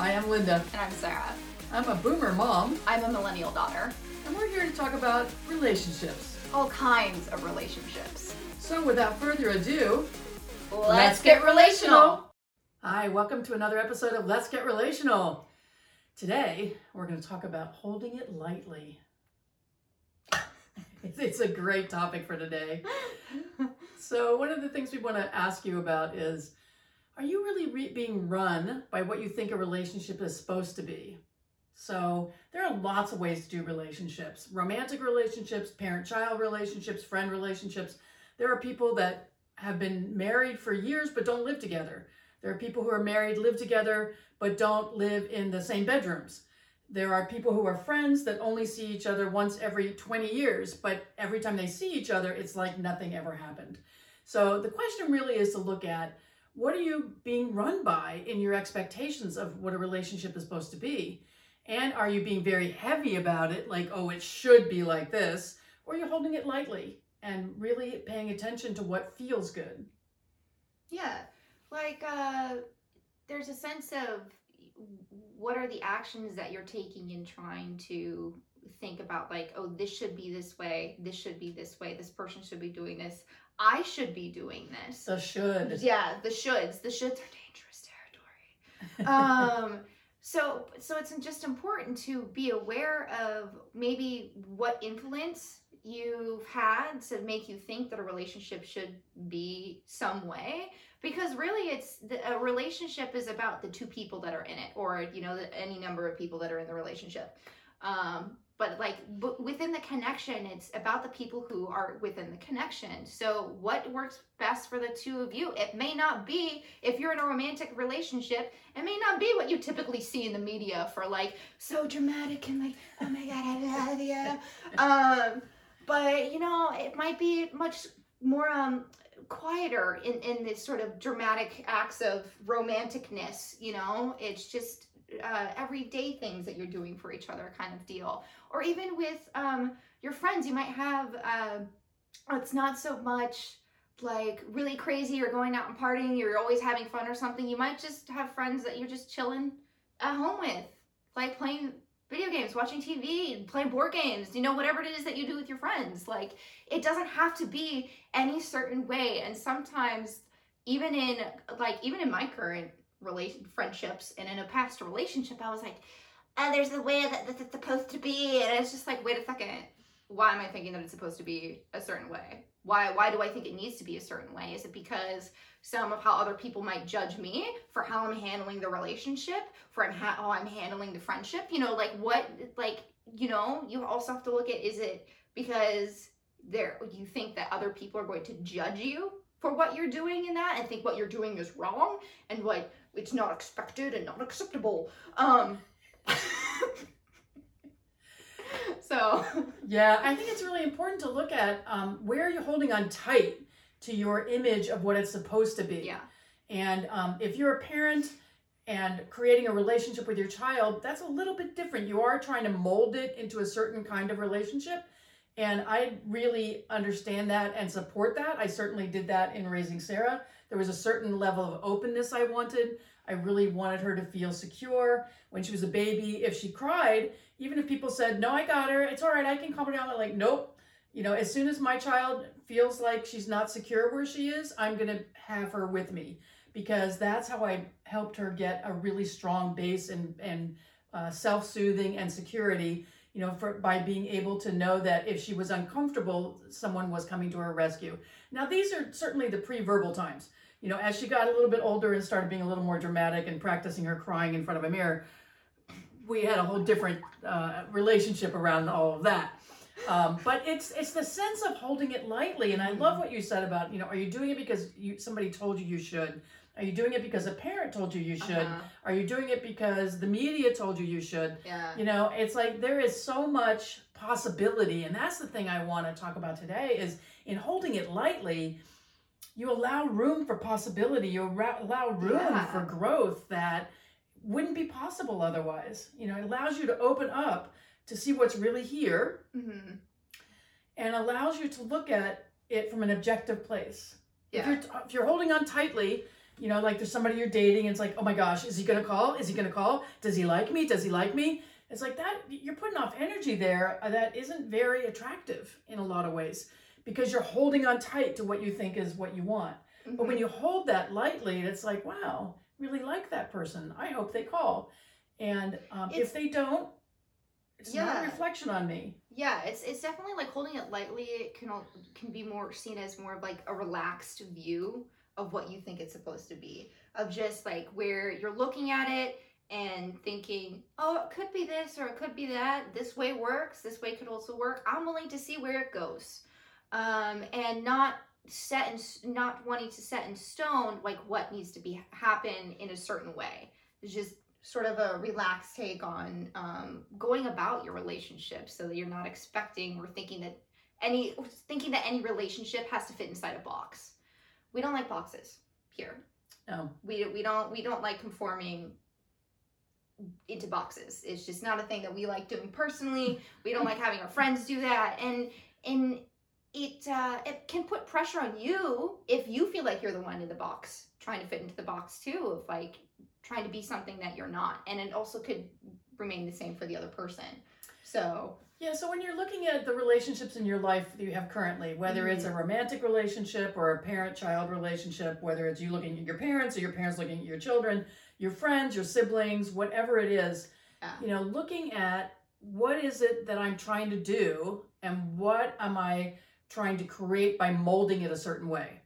Hi, I'm Linda. And I'm Sarah. I'm a boomer mom, I'm a millennial daughter. and we're here to talk about relationships. All kinds of relationships. So, without further ado, Let's, get relational. hi, welcome to another episode of Let's Get Relational. Today, we're going to talk about holding it lightly. It's a great topic for today. So, one of the things we want to ask you about is Are you really re- being run by what you think a relationship is supposed to be? So, there are lots of ways to do relationships romantic relationships, parent child relationships, friend relationships. There are people that have been married for years but don't live together. There are people who are married, live together, but don't live in the same bedrooms. There are people who are friends that only see each other once every 20 years, but every time they see each other, it's like nothing ever happened. So the question really is to look at what are you being run by in your expectations of what a relationship is supposed to be? And are you being very heavy about it, like, oh, it should be like this? Or you're you holding it lightly and really paying attention to what feels good? Yeah. Like, uh, there's a sense of what are the actions that you're taking in trying to think about, like, oh, this should be this way, this should be this way, this person should be doing this, I should be doing this. The should. Yeah, the shoulds. The shoulds are dangerous territory. um so so it's just important to be aware of maybe what influence you've had to make you think that a relationship should be some way because really it's the, a relationship is about the two people that are in it or you know the, any number of people that are in the relationship um but like but within the connection it's about the people who are within the connection. So what works best for the two of you? It may not be if you're in a romantic relationship it may not be what you typically see in the media for like so dramatic and like oh my god i love you. Um but you know it might be much more um quieter in in this sort of dramatic acts of romanticness you know? It's just uh, everyday things that you're doing for each other kind of deal. Or even with um, your friends you might have uh, it's not so much like really crazy or going out and partying you're always having fun or something you might just have friends that you're just chilling at home with. Like playing video games watching tv playing board games you know whatever it is that you do with your friends. Like it doesn't have to be any certain way. And sometimes even in like even in my current relation friendships and in a past relationship i was like uh, there's a way that, that it's supposed to be and it's just like wait a second. Why am i thinking that it's supposed to be a certain way? Why why do i think it needs to be a certain way? Is it because some of how other people might judge me for how i'm handling the relationship for how i'm handling the friendship? You know like what like you know you also have to look at is it because there you think that other people are going to judge you for what you're doing in that and think what you're doing is wrong and like it's not expected and not acceptable um so Yeah, I think it's really important to look at um, where you're holding on tight to your image of what it's supposed to be. yeah And um, if you're a parent and creating a relationship with your child, that's a little bit different. You are trying to mold it into a certain kind of relationship. And I really understand that and support that. I certainly did that in raising Sarah. There was a certain level of openness I wanted. I really wanted her to feel secure. When she was a baby, if she cried, even if people said, No, I got her, it's all right, I can calm her down, I'm like, Nope. You know, as soon as my child feels like she's not secure where she is, I'm going to have her with me because that's how I helped her get a really strong base and, and uh, self soothing and security. You know, for by being able to know that if she was uncomfortable, someone was coming to her rescue. Now, these are certainly the pre verbal times. You know, as she got a little bit older and started being a little more dramatic and practicing her crying in front of a mirror, we had a whole different uh, relationship around all of that. Um, but it's it's the sense of holding it lightly, and I love what you said about you know, are you doing it because you somebody told you you should? Are you doing it because a parent told you you should? Uh-huh. Are you doing it because the media told you you should? yeah You know, it's like there is so much possibility, and that's the thing I want to talk about today. Is in holding it lightly, you allow room for possibility. You allow allow room Yeah. for growth that wouldn't be possible otherwise. You know, it allows you to open up to see what's really here, hmm and allows you to look at it from an objective place. If Yeah. you're if you're holding on tightly, You know, like there's somebody you're dating, and it's like, oh my gosh, is he gonna call? Is he gonna call? Does he like me? Does he like me? It's like that. You're putting off energy there uh, that isn't very attractive in a lot of ways because you're holding on tight to what you think is what you want. But Mm-hmm. when you hold that lightly, it's like, wow, really like that person. I hope they call. And um, if they don't, it's not a reflection on me. Yeah, it's it's definitely like holding it lightly. It can can be more seen as more of like a relaxed view of what you think it's supposed to be. Of just like where you're looking at it and thinking, oh, it could be this or it could be that. This way works. This way could also work. I'm willing to see where it goes, um, and not set not wanting to set in stone like what needs to be happen in a certain way. It's just sort of a relaxed take on um, going about your relationship so that you're not expecting or thinking that any thinking that any relationship has to fit inside a box. We don't like boxes here No. we, we don't we don't like conforming into boxes. It's just not a thing that we like doing personally. We don't like having our friends do that. And and it uh, it can put pressure on you if you feel like you're the one in the box trying to fit into the box too of like trying to be something that you're not and it also could remain the same for the other person so Yeah, so when you're looking at the relationships in your life that you have currently, whether it's a romantic relationship or a parent child relationship, whether it's you looking at your parents or your parents looking at your children, your friends, your siblings, whatever it is, Yeah. you know, looking at what is it that I'm trying to do and what am I trying to create by molding it a certain way?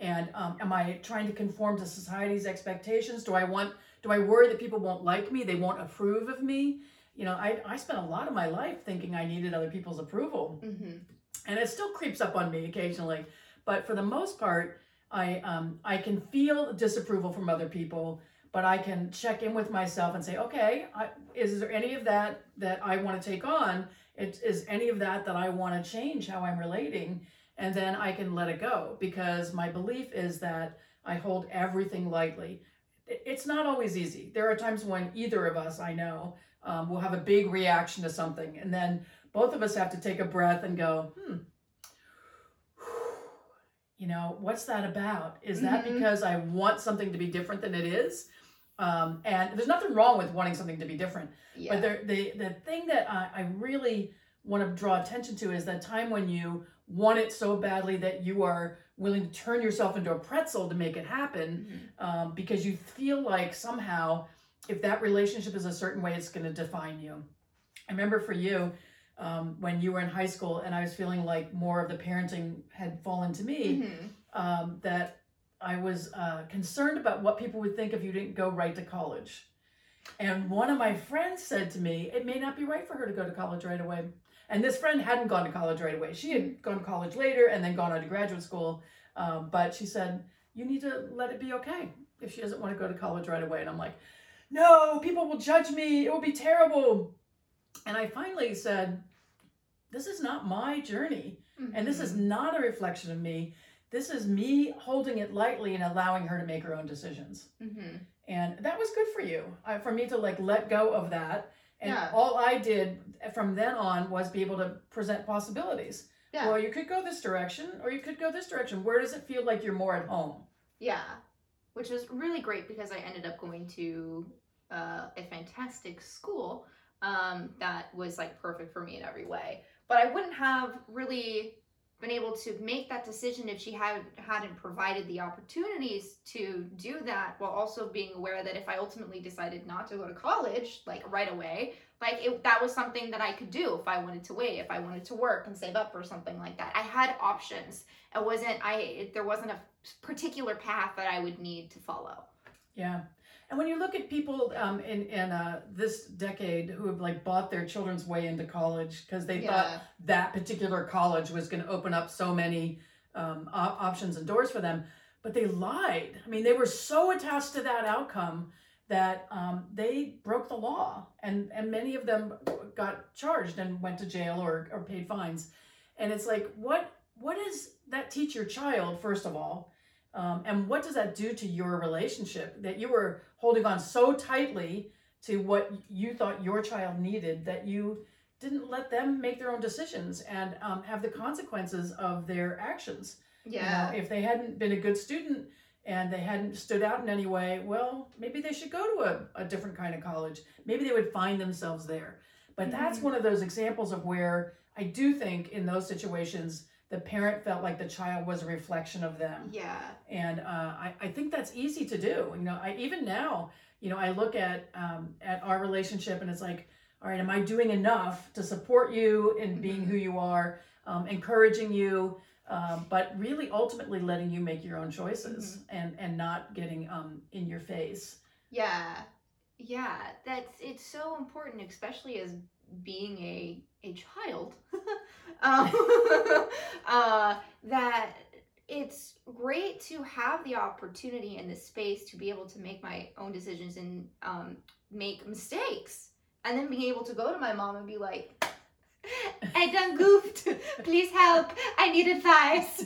And um, am I trying to conform to society's expectations? Do I want, do I worry that people won't like me? They won't approve of me? You know, I, I spent a lot of my life thinking I needed other people's approval mhm. and it still creeps up on me occasionally but for the most part i um i can feel disapproval from other people but i can check in with myself and say okay I, is there any of that that i want to take on it, is any of that that i want to change how i'm relating and then i can let it go because my belief is that i hold everything lightly it's not always easy there are times when either of us i know um, will have a big reaction to something and then both of us have to take a breath and go, hmm, you know, what's that about? Is that Mhm. because I want something to be different than it is? Um, and there's nothing wrong with wanting something to be different. yeah But there, the, the thing that I, I really want to draw attention to is that time when you want it so badly that you are willing to turn yourself into a pretzel to make it happen Mhm. um, because you feel like somehow if that relationship is a certain way, it's going to define you. I remember for you um, when you were in high school and I was feeling like more of the parenting had fallen to me, Mhm. um, that I was uh, concerned about what people would think if you didn't go right to college. And one of my friends said to me, it may not be right for her to go to college right away. And this friend hadn't gone to college right away. She had gone to college later and then gone on to graduate school. Um, but she said, you need to let it be okay if she doesn't want to go to college right away. And I'm like, no, people will judge me. It will be terrible. And I finally said, this is not my journey. And this is Mhm. not a reflection of me. This is me holding it lightly and allowing her to make her own decisions. Mhm. And that was good for you, uh, for me to like let go of that. And Yeah. all I did from then on was be able to present possibilities. yeah Well, you could go this direction or you could go this direction. Where does it feel like you're more at home? Yeah, which was really great because I ended up going to uh, a fantastic school um, that was like perfect for me in every way. But I wouldn't have really been able to make that decision if she had hadn't provided the opportunities to do that while also being aware that if I ultimately decided not to go to college like right away like it, that was something that I could do if I wanted to wait if I wanted to work and save up or something like that. I had options. It wasn't I it, there wasn't a particular path that I would need to follow. Yeah. And when you look at people um, in, in uh, this decade who have like bought their children's way into college because they thought that particular college was going to open up so many um, op- options and doors for them, but they lied. I mean, they were so attached to that outcome that um, they broke the law, and and many of them got charged and went to jail or, or paid fines. And it's like, what what does that teach your child? First of all, um, and what does that do to your relationship that you were holding on so tightly to what you thought your child needed that you didn't let them make their own decisions and um, have the consequences of their actions. You know, yeah if they hadn't been a good student and they hadn't stood out in any way, well, maybe they should go to a, a different kind of college. Maybe they would find themselves there. But that's Mhm. one of those examples of where I do think in those situations, the parent felt like the child was a reflection of them Yeah. and uh, I, I think that's easy to do you know i even now you know i look at um, at our relationship and it's like all right am i doing enough to support you in being Mhm. who you are um, encouraging you um, but really ultimately letting you make your own choices and and not getting um, in your face Yeah. Yeah. That's it's so important, especially as being a a child. um, uh, that it's great to have the opportunity and the space to be able to make my own decisions and um, make mistakes. And then being able to go to my mom and be like i done goofed. Please help. I need advice.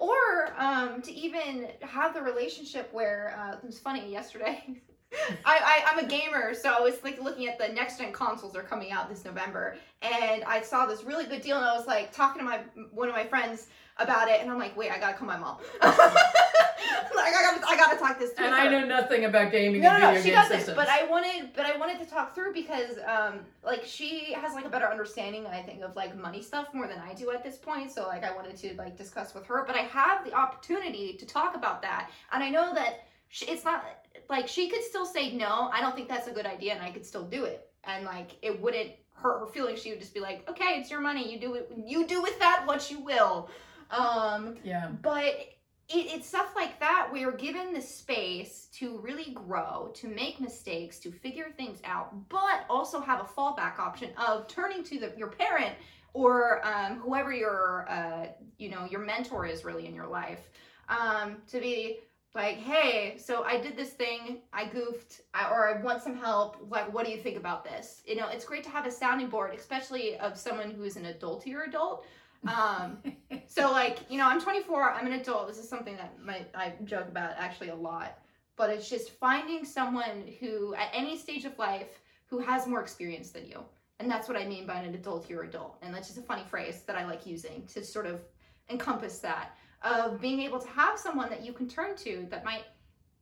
Or um, to even have the relationship where uh, it was funny yesterday I, I i'm a gamer so i was like looking at the next gen consoles are coming out this november and i saw this really good deal and i was like talking to my one of my friends about it and i'm like wait i gotta call my mom like i gotta i gotta talk this through and with i know nothing about gaming No, no, no, she doesn't. systems But I wanted, but I wanted to talk through because, um, like she has like a better understanding, I think, of like money stuff more than I do at this point. So like I wanted to like discuss with her, but I have the opportunity to talk about that, and I know that she, it's not like she could still say no. I don't think that's a good idea, and I could still do it, and like it wouldn't hurt her feelings. She would just be like, okay, it's your money. You do it. You do with that what you will. Um, yeah but it, it's stuff like that where you're given the space to really grow, to make mistakes, to figure things out, but also have a fallback option of turning to the, your parent or um, whoever your uh, you know your mentor is really in your life um, to be like, hey, so I did this thing, I goofed, I, or I want some help. Like, what do you think about this? You know, it's great to have a sounding board, especially of someone who is an adultier adult. Um, so like, you know, I'm 24, I'm an adult. This is something that my, I joke about actually a lot. But it's just finding someone who at any stage of life who has more experience than you. And that's what I mean by an adult your adult. And that's just a funny phrase that I like using to sort of encompass that of being able to have someone that you can turn to that might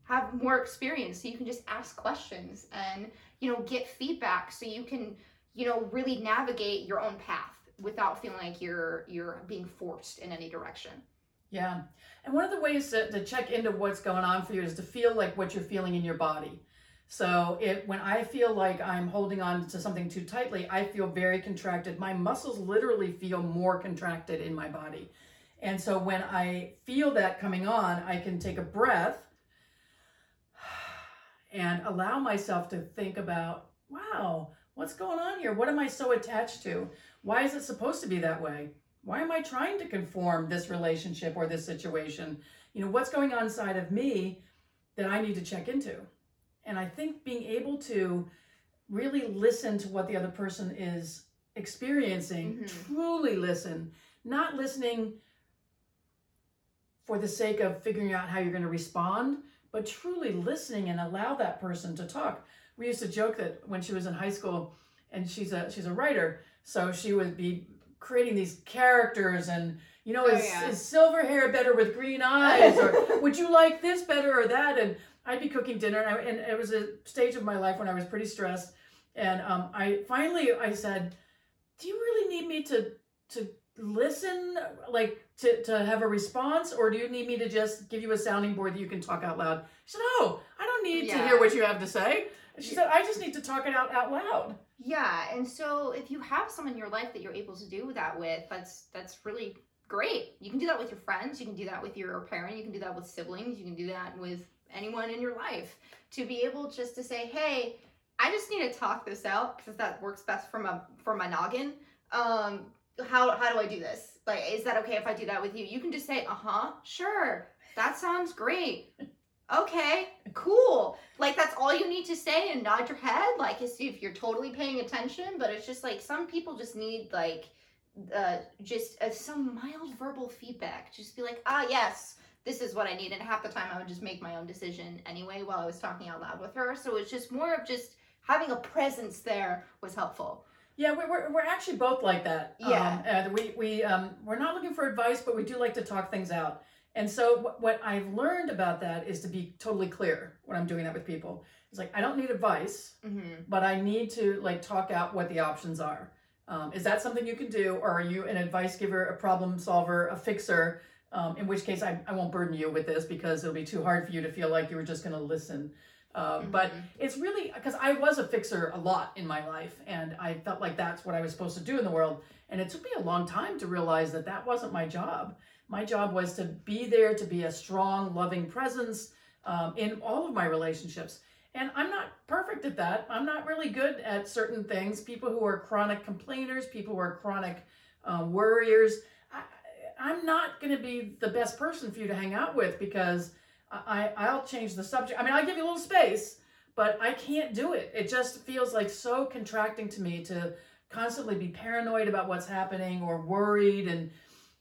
have more experience so you can just ask questions and you know get feedback so you can you know really navigate your own path without feeling like you're you're being forced in any direction. Yeah. And one of the ways to, to check into what's going on for you is to feel like what you're feeling in your body. So it, when I feel like I'm holding on to something too tightly, I feel very contracted. My muscles literally feel more contracted in my body. And so when I feel that coming on, I can take a breath and allow myself to think about, wow, what's going on here? What am I so attached to? Why is it supposed to be that way? Why am I trying to conform this relationship or this situation? You know, what's going on inside of me that I need to check into? And I think being able to really listen to what the other person is experiencing, Mhm. truly listen, not listening for the sake of figuring out how you're going to respond, but truly listening and allow that person to talk. We used to joke that when she was in high school, and she's a she's a writer, so she would be creating these characters and you know Oh, is, yeah. is silver hair better with green eyes or would you like this better or that and i'd be cooking dinner and, I, and it was a stage of my life when i was pretty stressed and um, i finally i said do you really need me to to listen like to, to have a response or do you need me to just give you a sounding board that you can talk out loud? She said oh i don't need to hear what you have to say. She said i just need to talk it out out loud. Yeah, and so if you have someone in your life that you're able to do that with, that's that's really great. You can do that with your friends, you can do that with your parent, you can do that with siblings, you can do that with anyone in your life. To be able just to say, "Hey, I just need to talk this out because that works best for my for my noggin." Um how how do I do this? Like is that okay if I do that with you? You can just say, "Uh-huh, sure. That sounds great." Okay, cool. Like that's all you need to say and nod your head, like if you're totally paying attention. But it's just like some people just need like uh just uh, some mild verbal feedback. Just be like, ah, yes, this is what I need. And half the time I would just make my own decision anyway while I was talking out loud with her. So it's just more of just having a presence there was helpful. Yeah, we're, we're, we're actually both like that. Yeah. Um, and we, we, um, we're not looking for advice, but we do like to talk things out. And so what, what I've learned about that is to be totally clear when I'm doing that with people. It's like I don't need advice, Mm-hmm. but I need to like talk out what the options are. Um, is that something you can do, or are you an advice giver, a problem solver, a fixer? Um, in which case, I, I won't burden you with this because it'll be too hard for you to feel like you were just going to listen. Uh, But Mhm. it's really because I was a fixer a lot in my life, and I felt like that's what I was supposed to do in the world. And it took me a long time to realize that that wasn't my job. My job was to be there, to be a strong, loving presence um, in all of my relationships. And I'm not perfect at that. I'm not really good at certain things. People who are chronic complainers, people who are chronic uh, worriers, I, I'm not going to be the best person for you to hang out with because I, I'll change the subject. I mean, I'll give you a little space, but I can't do it. It just feels like so contracting to me to constantly be paranoid about what's happening or worried. And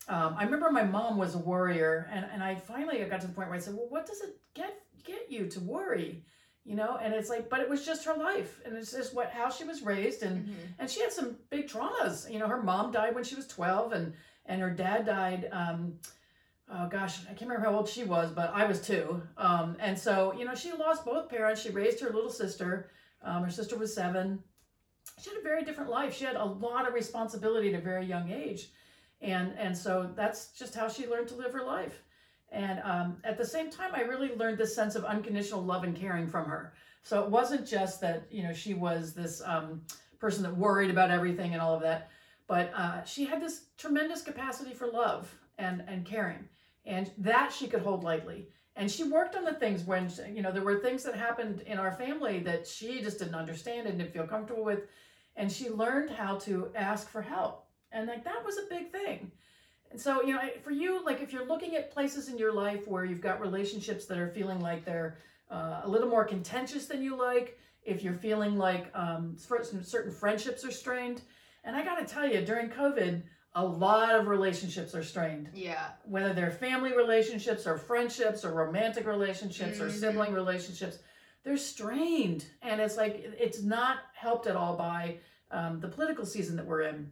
um, I remember my mom was a worrier, and, and I finally got to the point where I said, Well, what does it get get you to worry? You know, and it's like, but it was just her life, and it's just what how she was raised, and Mhm. and she had some big traumas. You know, her mom died when she was twelve, and and her dad died. Um, oh gosh, I can't remember how old she was, but I was two. Um, and so you know, she lost both parents. She raised her little sister. Um, her sister was seven. She had a very different life. She had a lot of responsibility at a very young age, and and so that's just how she learned to live her life. And um, at the same time, I really learned this sense of unconditional love and caring from her. So it wasn't just that you know she was this um, person that worried about everything and all of that, but uh, she had this tremendous capacity for love and and caring, and that she could hold lightly. And she worked on the things when you know there were things that happened in our family that she just didn't understand and didn't feel comfortable with, and she learned how to ask for help. And like that was a big thing. And so, you know, for you, like if you're looking at places in your life where you've got relationships that are feeling like they're uh, a little more contentious than you like, if you're feeling like um, certain friendships are strained, and I got to tell you, during COVID, a lot of relationships are strained. Yeah. Whether they're family relationships or friendships or romantic relationships or Mhm. sibling relationships, they're strained, and it's like it's not helped at all by um, the political season that we're in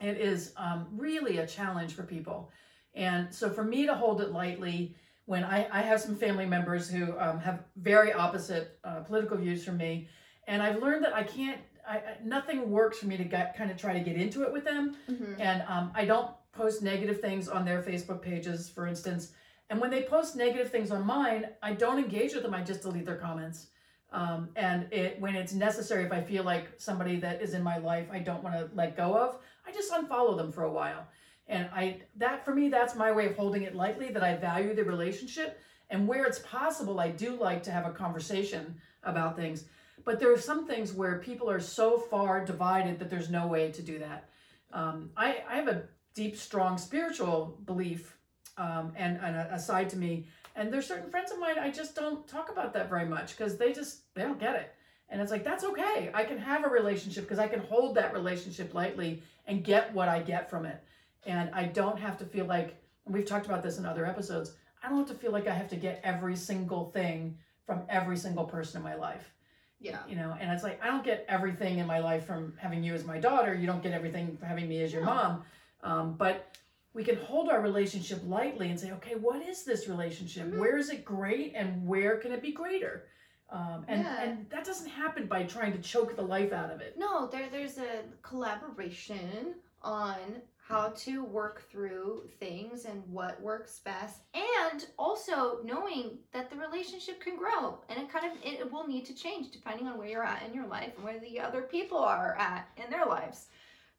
it is um, really a challenge for people. And so for me to hold it lightly, when I, I have some family members who um, have very opposite uh, political views from me, and I've learned that I can't, I, nothing works for me to get, kind of try to get into it with them. Mm-hmm. And um, I don't post negative things on their Facebook pages, for instance. And when they post negative things on mine, I don't engage with them. I just delete their comments. Um, and it when it's necessary, if I feel like somebody that is in my life I don't want to let go of, I just unfollow them for a while. And I that for me, that's my way of holding it lightly. That I value the relationship, and where it's possible, I do like to have a conversation about things. But there are some things where people are so far divided that there's no way to do that. Um, I, I have a deep, strong spiritual belief um, and, and a, a side to me. And there's certain friends of mine I just don't talk about that very much because they just they don't get it. And it's like that's okay. I can have a relationship because I can hold that relationship lightly and get what I get from it. And I don't have to feel like we've talked about this in other episodes. I don't have to feel like I have to get every single thing from every single person in my life Yeah. you know and it's like i don't get everything in my life from having you as my daughter you don't get everything from having me as your No. mom um, but we can hold our relationship lightly and say okay what is this relationship Mhm. where is it great and where can it be greater um, and Yeah. and that doesn't happen by trying to choke the life out of it No, there there's a collaboration on how to work through things and what works best and also knowing that the relationship can grow and it kind of it will need to change depending on where you're at in your life and where the other people are at in their lives.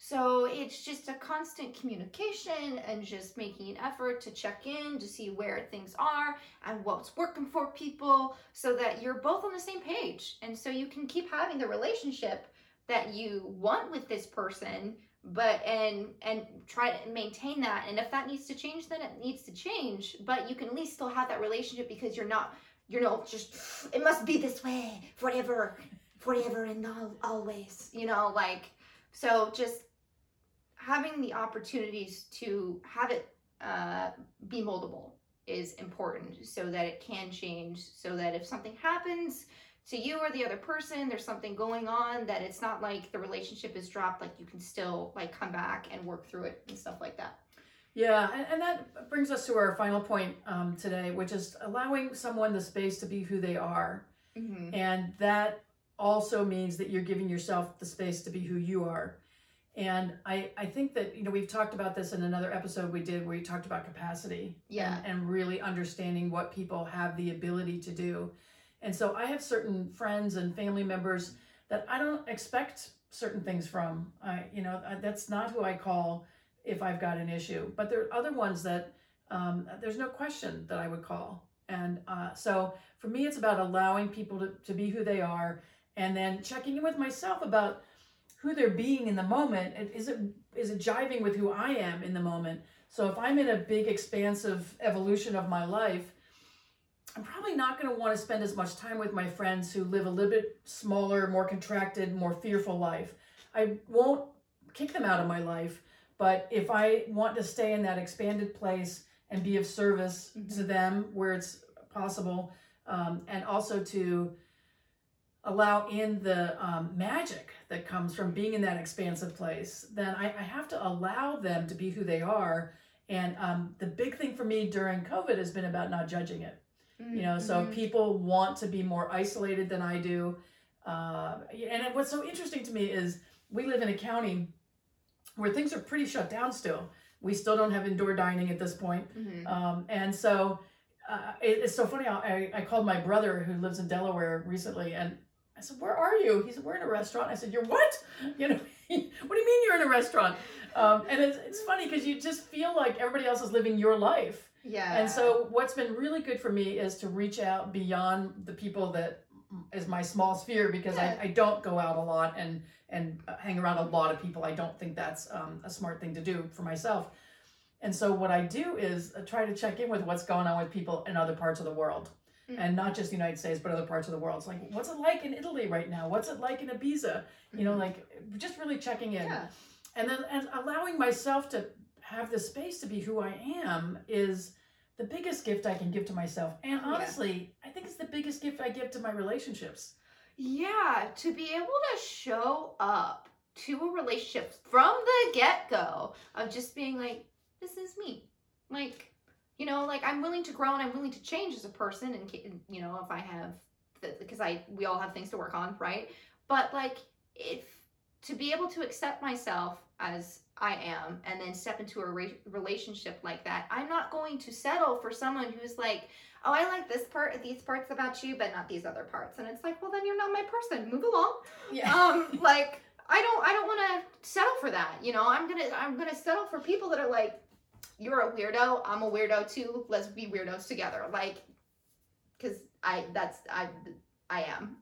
So it's just a constant communication and just making an effort to check in to see where things are and what's working for people so that you're both on the same page. And so you can keep having the relationship that you want with this person but and and try to maintain that and if that needs to change then it needs to change but you can at least still have that relationship because you're not you know just it must be this way forever forever and al- always you know like so just having the opportunities to have it uh, be moldable is important so that it can change so that if something happens to you or the other person there's something going on that it's not like the relationship is dropped like you can still like come back and work through it and stuff like that Yeah, and, and that brings us to our final point um, today, which is allowing someone the space to be who they are. Mm-hmm. And that also means that you're giving yourself the space to be who you are. And I, I think that, you know, we've talked about this in another episode we did where we talked about capacity. Yeah. And, and really understanding what people have the ability to do. And so I have certain friends and family members that I don't expect certain things from. I, you know, that's not who I call if I've got an issue. But there are other ones that um, there's no question that I would call. And uh, so for me, it's about allowing people to, to be who they are and then checking in with myself about who they're being in the moment. Is it is it jiving with who I am in the moment? So if I'm in a big expansive evolution of my life, I'm probably not going to want to spend as much time with my friends who live a little bit smaller, more contracted, more fearful life. I won't kick them out of my life, but if I want to stay in that expanded place and be of service to Mhm. them where it's possible, um, and also to allow in the um, magic that comes from being in that expansive place, then I, I have to allow them to be who they are. And um, the big thing for me during COVID has been about not judging it you know so Mhm. people want to be more isolated than i do. Uh, and what's so interesting to me is we live in a county where things are pretty shut down still. We still don't have indoor dining at this point. Mhm. um, and so uh, it, it's so funny I, I called my brother who lives in delaware recently and i said where are you? He said we're in a restaurant. I said you're what? You know what do you mean you're in a restaurant? Um, and it's, it's funny because you just feel like everybody else is living your life yeah. and so, what's been really good for me is to reach out beyond the people that is my small sphere because Yeah. I, I don't go out a lot and and hang around a lot of people. I don't think that's um, a smart thing to do for myself. And so, what I do is uh, try to check in with what's going on with people in other parts of the world. Mm. And not just the United States, but other parts of the world. It's like, what's it like in Italy right now? What's it like in Ibiza? You know, Mhm. like just really checking in yeah. and then and allowing myself to have the space to be who I am is the biggest gift I can give to myself. And Yeah. honestly, I think it's the biggest gift I give to my relationships. Yeah, to be able to show up to a relationship from the get go of just being like, this is me. Like, you know, like I'm willing to grow and I'm willing to change as a person, and you know, if I have, because I we all have things to work on, right? But like, if to be able to accept myself as I am, and then step into a re- relationship like that, I'm not going to settle for someone who's like, oh, I like this part, these parts about you, but not these other parts. And it's like, well, then you're not my person. Move along. Yeah. Um, like I don't, I don't want to settle for that. You know, I'm gonna, I'm gonna settle for people that are like, you're a weirdo. I'm a weirdo too. Let's be weirdos together. Like, cause I, that's, I, I am.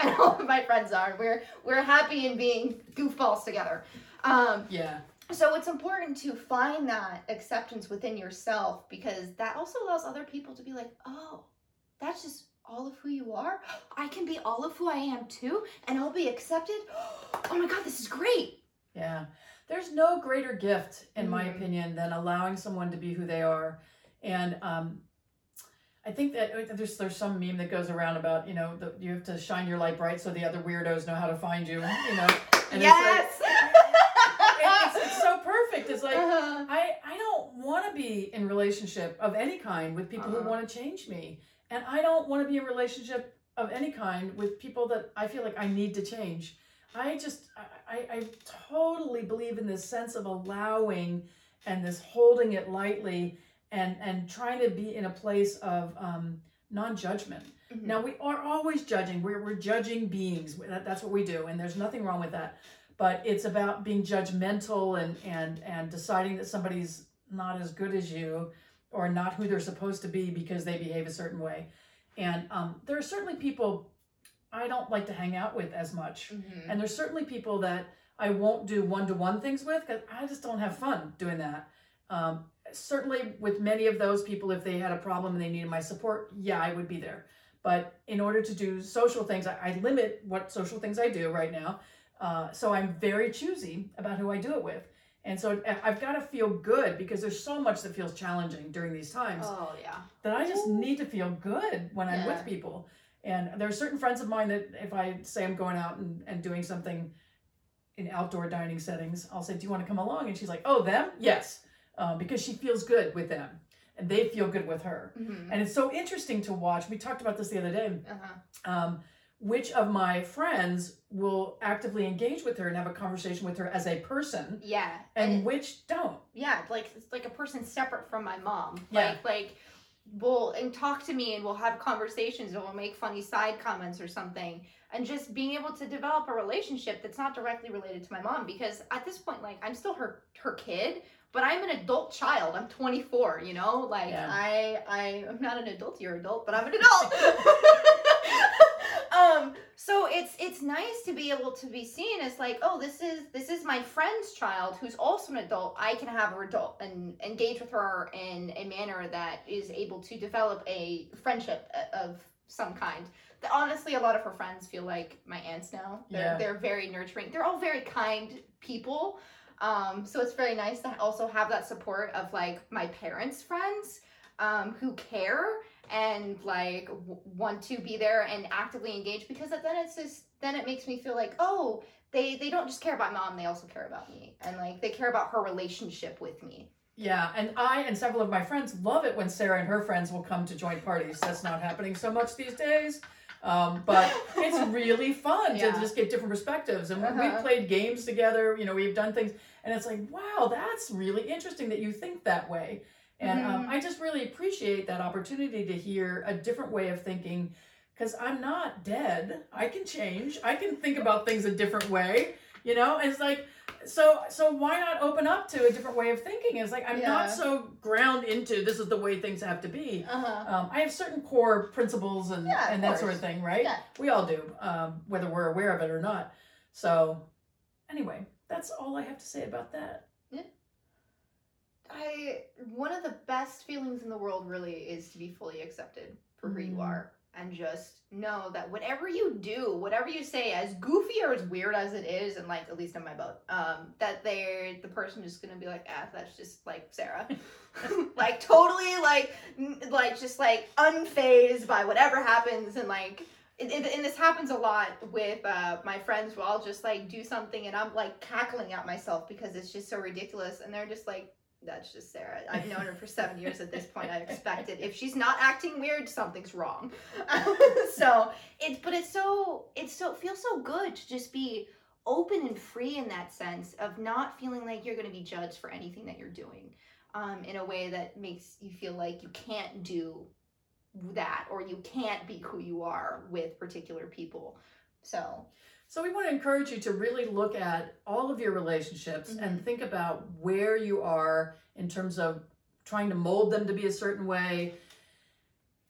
and all of my friends are. We're, we're happy in being goofballs together. Um, yeah. so it's important to find that acceptance within yourself because that also allows other people to be like, oh, that's just all of who you are. I can be all of who I am too, and I'll be accepted. Oh my God, this is great. Yeah. There's no greater gift, in my Mhm. opinion, than allowing someone to be who they are. And um, I think that uh, there's there's some meme that goes around about you know the, you have to shine your light bright so the other weirdos know how to find you. You know, and yes. it's, like, it's, it's so perfect. It's like Uh-huh. I, I don't want to be in relationship of any kind with people Uh-huh. who want to change me. And I don't want to be in relationship of any kind with people that I feel like I need to change. I just, I, I totally believe in this sense of allowing and this holding it lightly and, and trying to be in a place of um, non-judgment. Mhm. Now we are always judging. We're, we're judging beings. That, that's what we do, and there's nothing wrong with that. But it's about being judgmental and and and deciding that somebody's not as good as you, or not who they're supposed to be because they behave a certain way. And um, there are certainly people I don't like to hang out with as much, Mhm. and there's certainly people that I won't do one to one things with because I just don't have fun doing that. Um, certainly, with many of those people, if they had a problem and they needed my support, yeah, I would be there. But in order to do social things, I, I limit what social things I do right now. Uh, so I'm very choosy about who I do it with. And so I've got to feel good because there's so much that feels challenging during these times Oh yeah. that I just need to feel good when I'm with people. And there are certain friends of mine that if I say I'm going out and, and doing something in outdoor dining settings, I'll say, Do you want to come along? And she's like, Oh, them? Yes. Uh, because she feels good with them and they feel good with her. Mhm. And it's so interesting to watch. We talked about this the other day. Uh-huh. Um, which of my friends will actively engage with her and have a conversation with her as a person, Yeah. and it- which don't? yeah, like it's like a person separate from my mom. Yeah. Like like will and talk to me and we'll have conversations and we'll make funny side comments or something. And just being able to develop a relationship that's not directly related to my mom because at this point like I'm still her her kid, but I'm an adult child. I'm 24, you know? Like Yeah. I I am not an adult, you're adult, but I'm an adult. so it's it's nice to be able to be seen as like oh this is this is my friend's child who's also an adult. I can have her adult and engage with her in a manner that is able to develop a friendship uh, of some kind. Honestly a lot of her friends feel like my aunts now. They're, Yeah. they're very nurturing. They're all very kind people. Um, so it's very nice to also have that support of like my parents friends um, who care and like w- want to be there and actively engage because then it's just then it makes me feel like oh they they don't just care about mom they also care about me and like they care about her relationship with me Yeah, and I and several of my friends love it when Sarah and her friends will come to joint parties. That's not happening so much these days. Um, but it's really fun Yeah. to just get different perspectives. And when we've Uh-huh. played games together, you know, we've done things, and it's like, wow, that's really interesting that you think that way. And um, Mhm. I just really appreciate that opportunity to hear a different way of thinking because I'm not dead. I can change. I can think about things a different way. You know, it's like so so why not open up to a different way of thinking? It's like I'm not so ground into this is the way things have to be. uh-huh Um, I have certain core principles and, Yeah, and that sort of thing, right? Yeah. We all do, um, whether we're aware of it or not. So, anyway, that's all I have to say about that. I one of the best feelings in the world really is to be fully accepted for who you Mhm. are and just know that whatever you do whatever you say as goofy or as weird as it is and like at least in my boat um that they're the person is gonna be like ah that's just like sarah like totally like n- like just like unfazed by whatever happens and like it, it, and this happens a lot with uh, my friends where I'll just like do something and I'm like cackling at myself because it's just so ridiculous and they're just like that's just Sarah. I've known her for seven years at this point. I expect it. If she's not acting weird, something's wrong. so it's but it's so it's so it feels so good to just be open and free in that sense of not feeling like you're going to be judged for anything that you're doing um, in a way that makes you feel like you can't do that or you can't be who you are with particular people. So, So, we want to encourage you to really look at all of your relationships and think about where you are in terms of trying to mold them to be a certain way.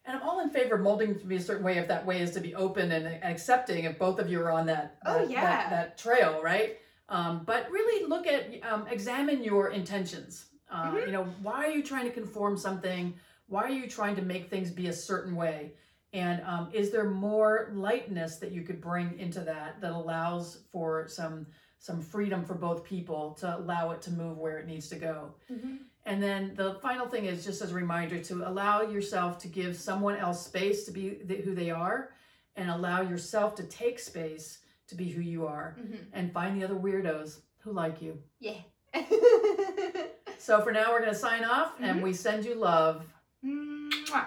And I'm all in favor of molding to be a certain way if that way is to be open and, and accepting if both of you are on that, Oh, that, yeah. that, that trail, right? Um, but really look at, um, examine your intentions. Uh, Mhm. You know, why are you trying to conform something? Why are you trying to make things be a certain way? And um, is there more lightness that you could bring into that that allows for some some freedom for both people to allow it to move where it needs to go? And then the final thing is just as a reminder to allow yourself to give someone else space to be who they are, and allow yourself to take space to be who you are, Mhm. and find the other weirdos who like you. yeah. So for now, we're going to sign off, and Mhm. we send you love. Mwah.